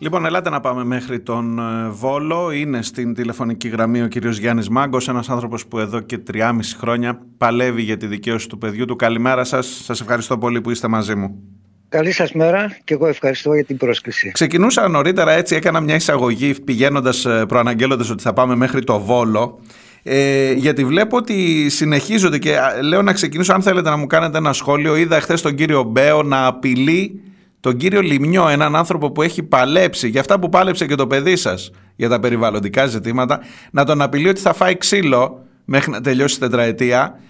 Λοιπόν, ελάτε να πάμε μέχρι τον ε, Βόλο. Είναι στην τηλεφωνική γραμμή ο κύριος Γιάννης Μάγκος, ένας άνθρωπος που εδώ και 3,5 χρόνια παλεύει για τη δικαίωση του παιδιού του. Καλημέρα σας. Σας ευχαριστώ πολύ που είστε μαζί μου. Καλή σας μέρα και εγώ ευχαριστώ για την πρόσκληση. Ξεκινούσα νωρίτερα έτσι, έκανα μια εισαγωγή πηγαίνοντας, ε, προαναγγέλλοντας ότι θα πάμε μέχρι το Βόλο. Ε, γιατί βλέπω ότι συνεχίζονται και λέω να ξεκινήσω αν θέλετε να μου κάνετε ένα σχόλιο. Είδα χθες τον κύριο Μπέο να απειλεί τον κύριο Λιμνιό, έναν άνθρωπο που έχει παλέψει για αυτά που πάλεψε και το παιδί σας για τα περιβαλλοντικά ζητήματα, να τον απειλεί ότι θα φάει ξύλο μέχρι να τελειώσει η τετραετία.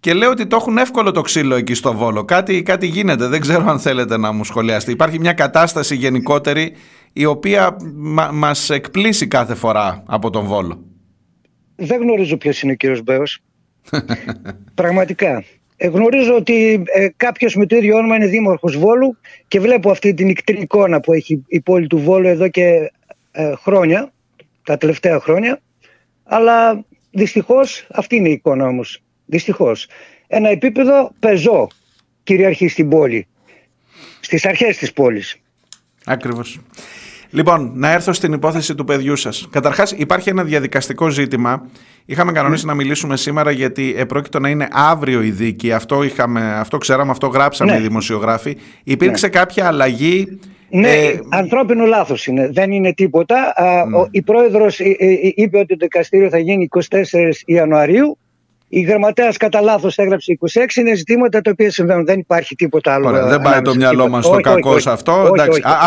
Και λέω ότι το έχουν εύκολο το ξύλο εκεί στο Βόλο. Κάτι, κάτι γίνεται. Δεν ξέρω αν θέλετε να μου σχολιάσετε. Υπάρχει μια κατάσταση γενικότερη η οποία μα, μας εκπλήσει κάθε φορά από τον Βόλο. Δεν γνωρίζω ποιος είναι ο κύριος Μπέος. Πραγματικά. Ε, γνωρίζω ότι ε, κάποιος με το ίδιο όνομα είναι δήμαρχος Βόλου και βλέπω αυτή την ικτρή εικόνα που έχει η πόλη του Βόλου εδώ και ε, χρόνια, τα τελευταία χρόνια. Αλλά δυστυχώς αυτή είναι η εικόνα όμως. Δυστυχώς. Ένα επίπεδο πεζό κυριαρχεί στην πόλη. Στις αρχές της πόλης. Ακριβώς. Λοιπόν, να έρθω στην υπόθεση του παιδιού σας. Καταρχάς, υπάρχει ένα διαδικαστικό ζήτημα. Είχαμε κανονίσει ναι. να μιλήσουμε σήμερα γιατί επρόκειτο να είναι αύριο η δίκη. Αυτό, είχαμε, αυτό ξέραμε, αυτό γράψαμε ναι. οι δημοσιογράφοι. Υπήρξε ναι. κάποια αλλαγή. Ναι, ε... ανθρώπινο λάθος είναι. Δεν είναι τίποτα. Ναι. η πρόεδρος ε, ε, είπε ότι το δικαστήριο θα γίνει 24 Ιανουαρίου. Η γραμματέας κατά λάθος έγραψε 26. Είναι ζητήματα τα οποία συμβαίνουν. Δεν υπάρχει τίποτα άλλο. Ωραία, δεν πάει το μυαλό μας στο κακό σε αυτό.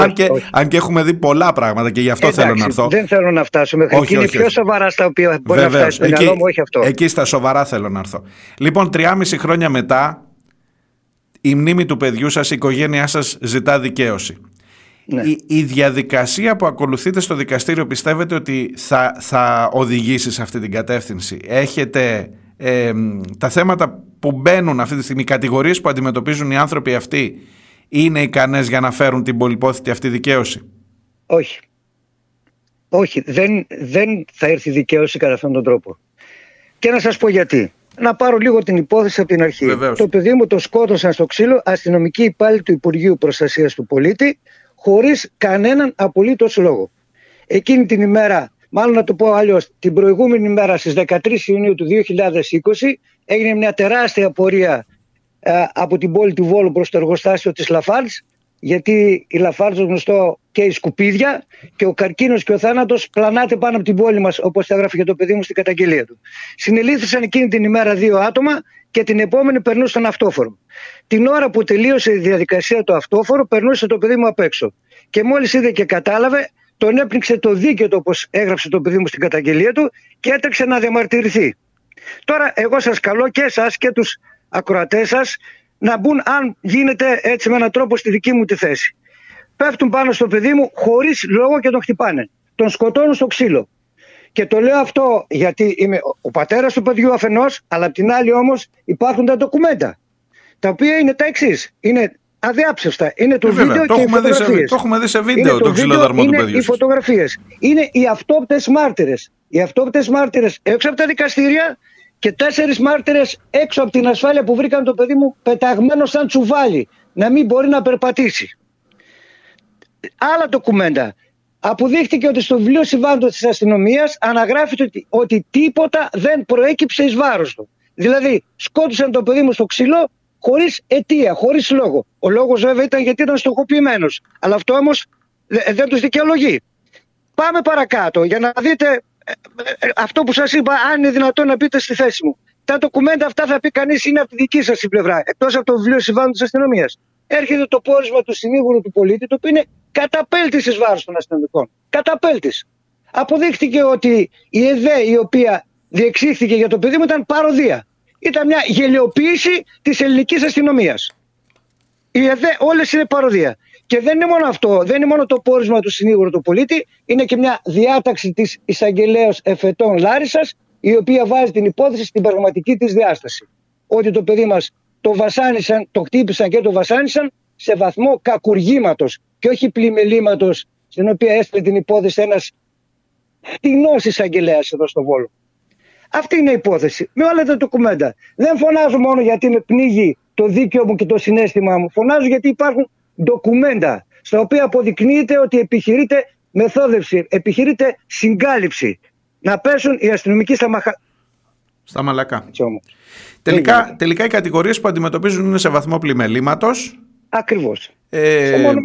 αν, και, αν και έχουμε δει πολλά πράγματα και γι' αυτό Εντάξει, θέλω να έρθω. Δεν θέλω να φτάσω μέχρι εκεί. Είναι πιο σοβαρά στα οποία μπορεί Βεβαίως. να φτάσει το μυαλό μου, όχι αυτό. Εκεί στα σοβαρά θέλω να έρθω. Λοιπόν, 3,5 χρόνια μετά, η μνήμη του παιδιού σας, η οικογένειά σας ζητά δικαίωση. Ναι. Η, η, διαδικασία που ακολουθείτε στο δικαστήριο πιστεύετε ότι θα, θα οδηγήσει σε αυτή την κατεύθυνση; Έχετε ε, τα θέματα που μπαίνουν αυτή τη στιγμή, οι κατηγορίες που αντιμετωπίζουν οι άνθρωποι αυτοί είναι ικανές για να φέρουν την πολυπόθητη αυτή δικαίωση; Όχι. Όχι, δεν, δεν θα έρθει δικαίωση κατά αυτόν τον τρόπο. Και να σας πω γιατί. Να πάρω λίγο την υπόθεση από την αρχή. Βεβαίως. Το παιδί μου το σκότωσαν στο ξύλο αστυνομικοί υπάλληλοι του Υπουργείου Προστασίας του Πολίτη χωρίς κανέναν απολύτως λόγο. Εκείνη την ημέρα Μάλλον να το πω αλλιώς, την προηγούμενη μέρα στις 13 Ιουνίου του 2020 έγινε μια τεράστια πορεία ε, από την πόλη του Βόλου προς το εργοστάσιο της Λαφάρτς γιατί η Λαφάρτς γνωστό και η σκουπίδια και ο καρκίνος και ο θάνατος πλανάται πάνω από την πόλη μας όπως έγραφε και το παιδί μου στην καταγγελία του. Συνελήφθησαν εκείνη την ημέρα δύο άτομα και την επόμενη περνούσαν αυτόφορο. Την ώρα που τελείωσε η διαδικασία του αυτόφορο περνούσε το παιδί μου απ' έξω. Και μόλις είδε και κατάλαβε τον έπνιξε το δίκαιο του όπως έγραψε το παιδί μου στην καταγγελία του και έτρεξε να διαμαρτυρηθεί. Τώρα εγώ σας καλώ και εσάς και τους ακροατές σας να μπουν αν γίνεται έτσι με έναν τρόπο στη δική μου τη θέση. Πέφτουν πάνω στο παιδί μου χωρίς λόγο και τον χτυπάνε. Τον σκοτώνουν στο ξύλο. Και το λέω αυτό γιατί είμαι ο πατέρας του παιδιού αφενός, αλλά απ' την άλλη όμως υπάρχουν τα ντοκουμέντα. Τα οποία είναι τα εξής. Είναι αδιάψευστα. Είναι το ε, βίντεο το και οι φωτογραφίες. Το έχουμε δει σε βίντεο το, το ξυλοδαρμό του παιδιού. Είναι οι φωτογραφίες. Είναι οι αυτόπτες μάρτυρες. Οι αυτόπτες μάρτυρες έξω από τα δικαστήρια και τέσσερις μάρτυρες έξω από την ασφάλεια που βρήκαν το παιδί μου πεταγμένο σαν τσουβάλι. Να μην μπορεί να περπατήσει. Άλλα ντοκουμέντα. Αποδείχτηκε ότι στο βιβλίο συμβάντων της αστυνομίας αναγράφεται ότι, ότι τίποτα δεν προέκυψε εις βάρος του. Δηλαδή σκότωσαν το παιδί μου στο ξύλο χωρίς αιτία, χωρίς λόγο. Ο λόγος βέβαια ήταν γιατί ήταν στοχοποιημένος. Αλλά αυτό όμως δεν τους δικαιολογεί. Πάμε παρακάτω για να δείτε ε, ε, αυτό που σας είπα, αν είναι δυνατόν να πείτε στη θέση μου. Τα ντοκουμέντα αυτά θα πει κανείς είναι από τη δική σας πλευρά, εκτός από το βιβλίο συμβάντων της αστυνομίας. Έρχεται το πόρισμα του συνήγορου του πολίτη, το οποίο είναι καταπέλτης εις βάρος των αστυνομικών. Καταπέλτης. Αποδείχτηκε ότι η ΕΔΕ η οποία διεξήχθηκε για το παιδί μου ήταν παροδία ήταν μια γελιοποίηση της ελληνικής αστυνομίας. Οι ΕΔΕ όλες είναι παροδία. Και δεν είναι μόνο αυτό, δεν είναι μόνο το πόρισμα του συνήγορου του πολίτη, είναι και μια διάταξη της εισαγγελέως εφετών Λάρισας, η οποία βάζει την υπόθεση στην πραγματική της διάσταση. Ότι το παιδί μας το βασάνισαν, το χτύπησαν και το βασάνισαν σε βαθμό κακουργήματος και όχι πλημελήματος, στην οποία έστειλε την υπόθεση ένας φτηνός εισαγγελέας εδώ στο Βόλο. Αυτή είναι η υπόθεση. Με όλα τα ντοκουμέντα. Δεν φωνάζω μόνο γιατί με πνίγει το δίκαιο μου και το συνέστημά μου. Φωνάζω γιατί υπάρχουν ντοκουμέντα. στα οποία αποδεικνύεται ότι επιχειρείται μεθόδευση, επιχειρείται συγκάλυψη. Να πέσουν οι αστυνομικοί στα, μαχα... στα μαλακά. Τελικά, τελικά οι κατηγορίες που αντιμετωπίζουν είναι σε βαθμό πλημελήματος. Ακριβώς. Ε... Σε μόνο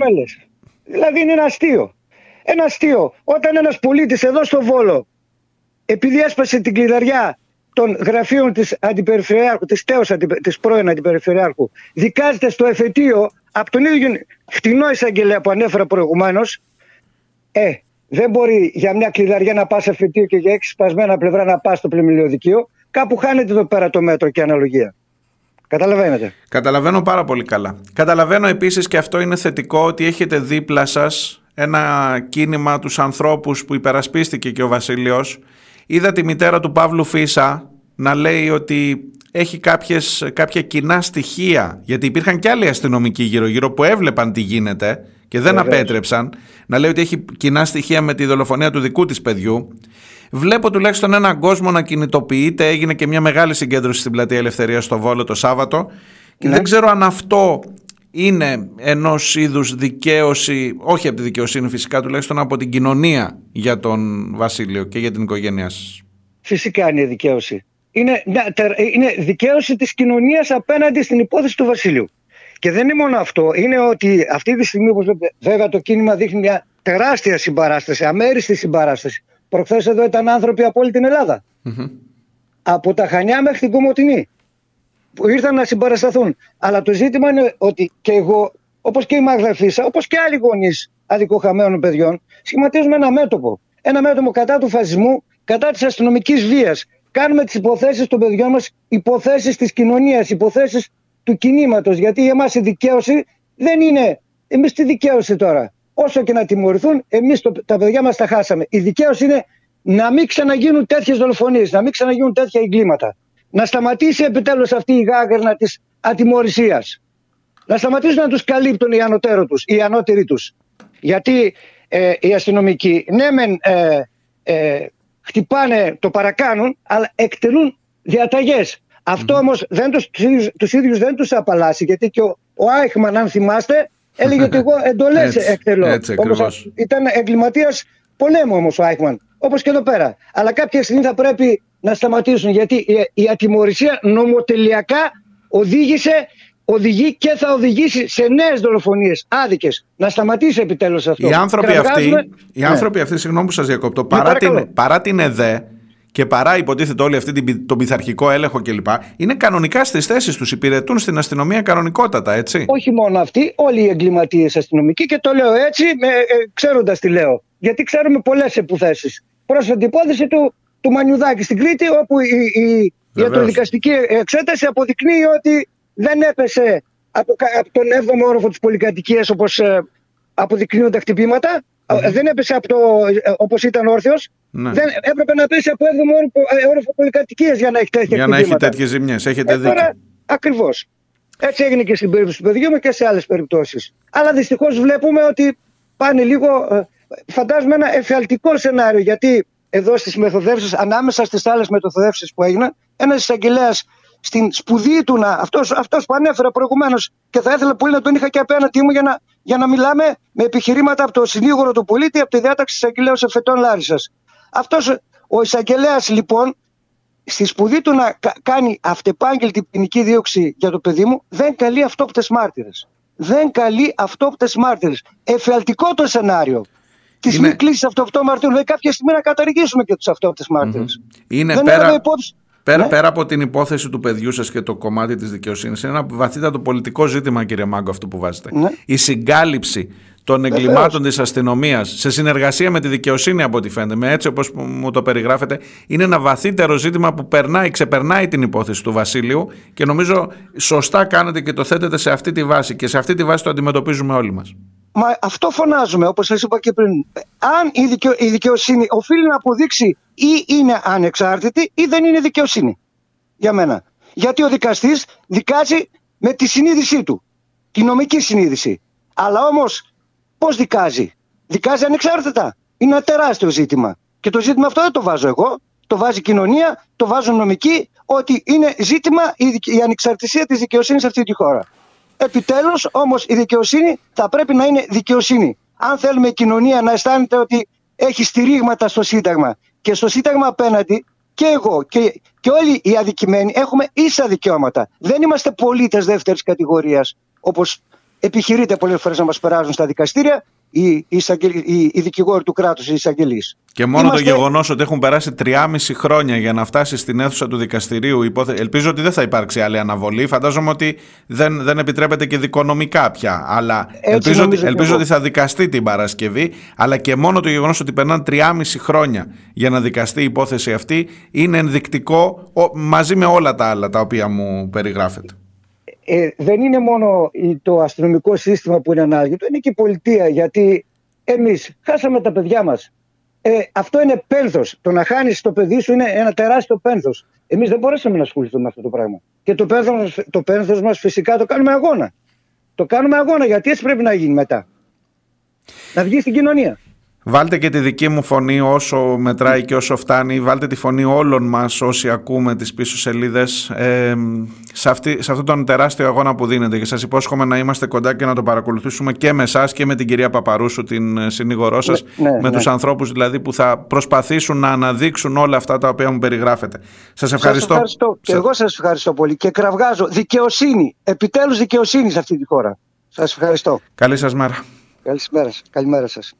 Δηλαδή είναι ένα αστείο. Ένα αστείο. Όταν ένας πολίτης εδώ στο Βόλο επειδή έσπασε την κλειδαριά των γραφείων της αντιπεριφερειάρχου, της τέος της πρώην αντιπεριφερειάρχου, δικάζεται στο εφετείο από τον ίδιο φτηνό εισαγγελέα που ανέφερα προηγουμένως. Ε, δεν μπορεί για μια κλειδαριά να πας εφετείο και για έξι σπασμένα πλευρά να πας στο πλημμυλιοδικείο. Κάπου χάνεται εδώ πέρα το μέτρο και αναλογία. Καταλαβαίνετε. Καταλαβαίνω πάρα πολύ καλά. Καταλαβαίνω επίσης και αυτό είναι θετικό ότι έχετε δίπλα σας ένα κίνημα τους ανθρώπους που υπερασπίστηκε και ο Βασίλειος Είδα τη μητέρα του Παύλου Φίσα να λέει ότι έχει κάποιες, κάποια κοινά στοιχεία, γιατί υπήρχαν και άλλοι αστυνομικοί γύρω-γύρω που έβλεπαν τι γίνεται και δεν απέτρεψαν, να λέει ότι έχει κοινά στοιχεία με τη δολοφονία του δικού της παιδιού. Βλέπω τουλάχιστον έναν κόσμο να κινητοποιείται, έγινε και μια μεγάλη συγκέντρωση στην Πλατεία Ελευθερίας στο Βόλο το Σάββατο και ναι. δεν ξέρω αν αυτό είναι ενός είδους δικαίωση, όχι από τη δικαιοσύνη φυσικά, τουλάχιστον από την κοινωνία για τον Βασίλειο και για την οικογένειά σας. Φυσικά είναι δικαίωση. Είναι, είναι δικαίωση της κοινωνίας απέναντι στην υπόθεση του Βασίλειου. Και δεν είναι μόνο αυτό. Είναι ότι αυτή τη στιγμή, όπως βέβαια το κίνημα δείχνει μια τεράστια συμπαράσταση, αμέριστη συμπαράσταση. Προχθές εδώ ήταν άνθρωποι από όλη την ελλαδα Από τα Χανιά μέχρι την Κομωτινή που ήρθαν να συμπαρασταθούν. Αλλά το ζήτημα είναι ότι και εγώ, όπως και η Μάγδα Φίσα, όπως και άλλοι γονείς αδικοχαμένων παιδιών, σχηματίζουμε ένα μέτωπο. Ένα μέτωπο κατά του φασισμού, κατά της αστυνομικής βίας. Κάνουμε τις υποθέσεις των παιδιών μας υποθέσεις της κοινωνίας, υποθέσεις του κινήματος. Γιατί για εμάς η δικαίωση δεν είναι. Εμείς τη δικαίωση τώρα. Όσο και να τιμωρηθούν, εμείς τα παιδιά μας τα χάσαμε. Η δικαίωση είναι να μην ξαναγίνουν τέτοιες δολοφονίες, να μην ξαναγίνουν τέτοια εγκλήματα να σταματήσει επιτέλους αυτή η γάγερνα της ατιμορρησίας. Να σταματήσουν να τους καλύπτουν οι ανωτέρω τους, οι ανώτεροι τους. Γιατί ε, οι αστυνομικοί, ναι μεν ε, ε, χτυπάνε, το παρακάνουν, αλλά εκτελούν διαταγές. Αυτό όμως δεν τους, τους ίδιους δεν τους απαλλάσσει, γιατί και ο, ο Άιχμαν, αν θυμάστε, έλεγε ότι εγώ εντολές εκτελώ. Έτσι, όπως ήταν εγκληματίας πολέμου όμως ο Άιχμαν, όπως και εδώ πέρα. Αλλά κάποια στιγμή θα πρέπει να σταματήσουν γιατί η ατιμορρησία νομοτελειακά οδήγησε οδηγεί και θα οδηγήσει σε νέες δολοφονίες άδικες. Να σταματήσει επιτέλους αυτό. Οι άνθρωποι αυτοί, οι ναι. άνθρωποι αυτοί, συγγνώμη που σας διακόπτω, ναι, παρά, την, παρά την ΕΔΕ και παρά υποτίθεται όλη αυτή την, τον πειθαρχικό έλεγχο κλπ. Είναι κανονικά στις θέσεις τους, υπηρετούν στην αστυνομία κανονικότατα, έτσι. Όχι μόνο αυτοί, όλοι οι εγκληματίες αστυνομικοί και το λέω έτσι, ε, ξέροντας τι λέω. Γιατί ξέρουμε πολλές υποθέσει. Πρόσφατη υπόθεση του του Μανιουδάκη στην Κρήτη, όπου η, η ιατροδικαστική εξέταση αποδεικνύει ότι δεν έπεσε από, από τον 7ο όροφο της πολυκατοικίας όπως ε, αποδεικνύουν τα χτυπηματα Δεν έπεσε από το, ε, όπως ήταν όρθιος. Ναι. Δεν έπρεπε να πέσει από 7ο ε, όροφο πολυκατοικίας για να έχει τέτοια Για να έχει τέτοιες ζημιές. Έχετε ε, δίκιο. Ακριβώς. Έτσι έγινε και στην περίπτωση του παιδιού μου και σε άλλες περιπτώσεις. Αλλά δυστυχώς βλέπουμε ότι πάνε λίγο. Φαντάζομαι ένα εφιαλτικό σενάριο γιατί εδώ στις μεθοδεύσεις, ανάμεσα στις άλλες μεθοδεύσεις που έγιναν, ένας εισαγγελέας στην σπουδή του να. Αυτός αυτός που ανέφερα προηγουμένως και θα ήθελα πολύ να τον είχα και απέναντί μου για να, για να μιλάμε με επιχειρήματα από το συνήγορο του πολίτη, από τη διάταξη εισαγγελέου Εφετών Λάρισας. Αυτός ο εισαγγελέας λοιπόν στη σπουδή του να κάνει αυτεπάγγελτη ποινική δίωξη για το παιδί μου δεν καλεί αυτόπτες μάρτυρες. Δεν καλεί αυτόπτες μάρτυρες. Εφιαλτικό το σενάριο τη είναι... μη κλίση αυτοκτόμαρτων, δηλαδή κάποια στιγμή να καταργήσουμε και τους αυτόπτες μάρτυρες. Mm-hmm. Είναι Δεν πέρα, υπόψη... πέρα, ναι. πέρα από την υπόθεση του παιδιού σας και το κομμάτι της δικαιοσύνης, είναι ένα βαθύτατο πολιτικό ζήτημα, κύριε Μάγκο, αυτό που βάζετε. Ναι. Η συγκάλυψη των εγκλημάτων της αστυνομίας σε συνεργασία με τη δικαιοσύνη, από ό,τι φαίνεται, με έτσι όπως μου το περιγράφετε, είναι ένα βαθύτερο ζήτημα που περνάει, ξεπερνάει την υπόθεση του Βασίλειου και νομίζω σωστά κάνετε και το θέτετε σε αυτή τη βάση και σε αυτή τη βάση το αντιμετωπίζουμε όλοι μας. Μα αυτό φωνάζουμε, όπως σας είπα και πριν. Αν η, δικαιο, η δικαιοσύνη οφείλει να αποδείξει ή είναι ανεξάρτητη ή δεν είναι δικαιοσύνη. Για μένα. Γιατί ο δικαστής δικάζει με τη συνείδησή του. Τη νομική συνείδηση. Αλλά όμως πώς δικάζει; Δικάζει ανεξάρτητα. Είναι ένα τεράστιο ζήτημα. Και το ζήτημα αυτό δεν το βάζω εγώ. Το βάζει η κοινωνία, το βάζουν νομικοί, ότι είναι ζήτημα η, η ανεξαρτησία της δικαιοσύνης σε αυτή τη χώρα. Επιτέλους όμως η δικαιοσύνη θα πρέπει να είναι δικαιοσύνη. Αν θέλουμε η κοινωνία να αισθάνεται ότι έχει στηρίγματα στο Σύνταγμα και στο Σύνταγμα απέναντι και εγώ και, και όλοι οι αδικημένοι έχουμε ίσα δικαιώματα. Δεν είμαστε πολίτες δεύτερης κατηγορίας όπως επιχειρείται πολλές φορές να μας περάσουν στα δικαστήρια οι, οι, οι δικηγόροι του κράτους, οι εισαγγελείς. Και μόνο Είμαστε... το γεγονός ότι έχουν περάσει 3,5 χρόνια για να φτάσει στην αίθουσα του δικαστηρίου, υπόθε... ελπίζω ότι δεν θα υπάρξει άλλη αναβολή. Φαντάζομαι ότι δεν, δεν επιτρέπεται και δικονομικά πια. Αλλά ελπίζω, ότι, ελπίζω ότι θα δικαστεί την Παρασκευή. Αλλά και μόνο το γεγονός ότι περνάνε 3,5 χρόνια για να δικαστεί η υπόθεση αυτή είναι ενδεικτικό μαζί με όλα τα άλλα τα οποία μου περιγράφεται ε, δεν είναι μόνο το αστυνομικό σύστημα που είναι ανάγκητο, είναι και η πολιτεία. Γιατί εμείς χάσαμε τα παιδιά μας. Ε, αυτό είναι πένθος. Το να χάνεις το παιδί σου είναι ένα τεράστιο πένθος. Εμείς δεν μπορέσαμε να ασχοληθούμε με αυτό το πράγμα. Και το πένθος, το πένθος μας φυσικά το κάνουμε αγώνα. Το κάνουμε αγώνα γιατί έτσι πρέπει να γίνει μετά. Να βγει στην κοινωνία. Βάλτε και τη δική μου φωνή όσο μετράει και όσο φτάνει. Βάλτε τη φωνή όλων μας όσοι ακούμε τις πίσω σελίδες ε, σε, αυτή, σε αυτόν τον τεράστιο αγώνα που δίνεται. Και σας υπόσχομαι να είμαστε κοντά και να το παρακολουθήσουμε και με εσάς και με την κυρία Παπαρούσου, την ε, συνήγορό σας, ναι, ναι, με ναι. τους ανθρώπους δηλαδή που θα προσπαθήσουν να αναδείξουν όλα αυτά τα οποία μου περιγράφετε. Σας ευχαριστώ. Σας ευχαριστώ. Και εγώ σας ευχαριστώ πολύ και κραυγάζω δικαιοσύνη, επιτέλους δικαιοσύνης σε αυτή τη χώρα. Σας ευχαριστώ. Καλή σας μέρα. Καλησπέρα. Καλημέρα σας.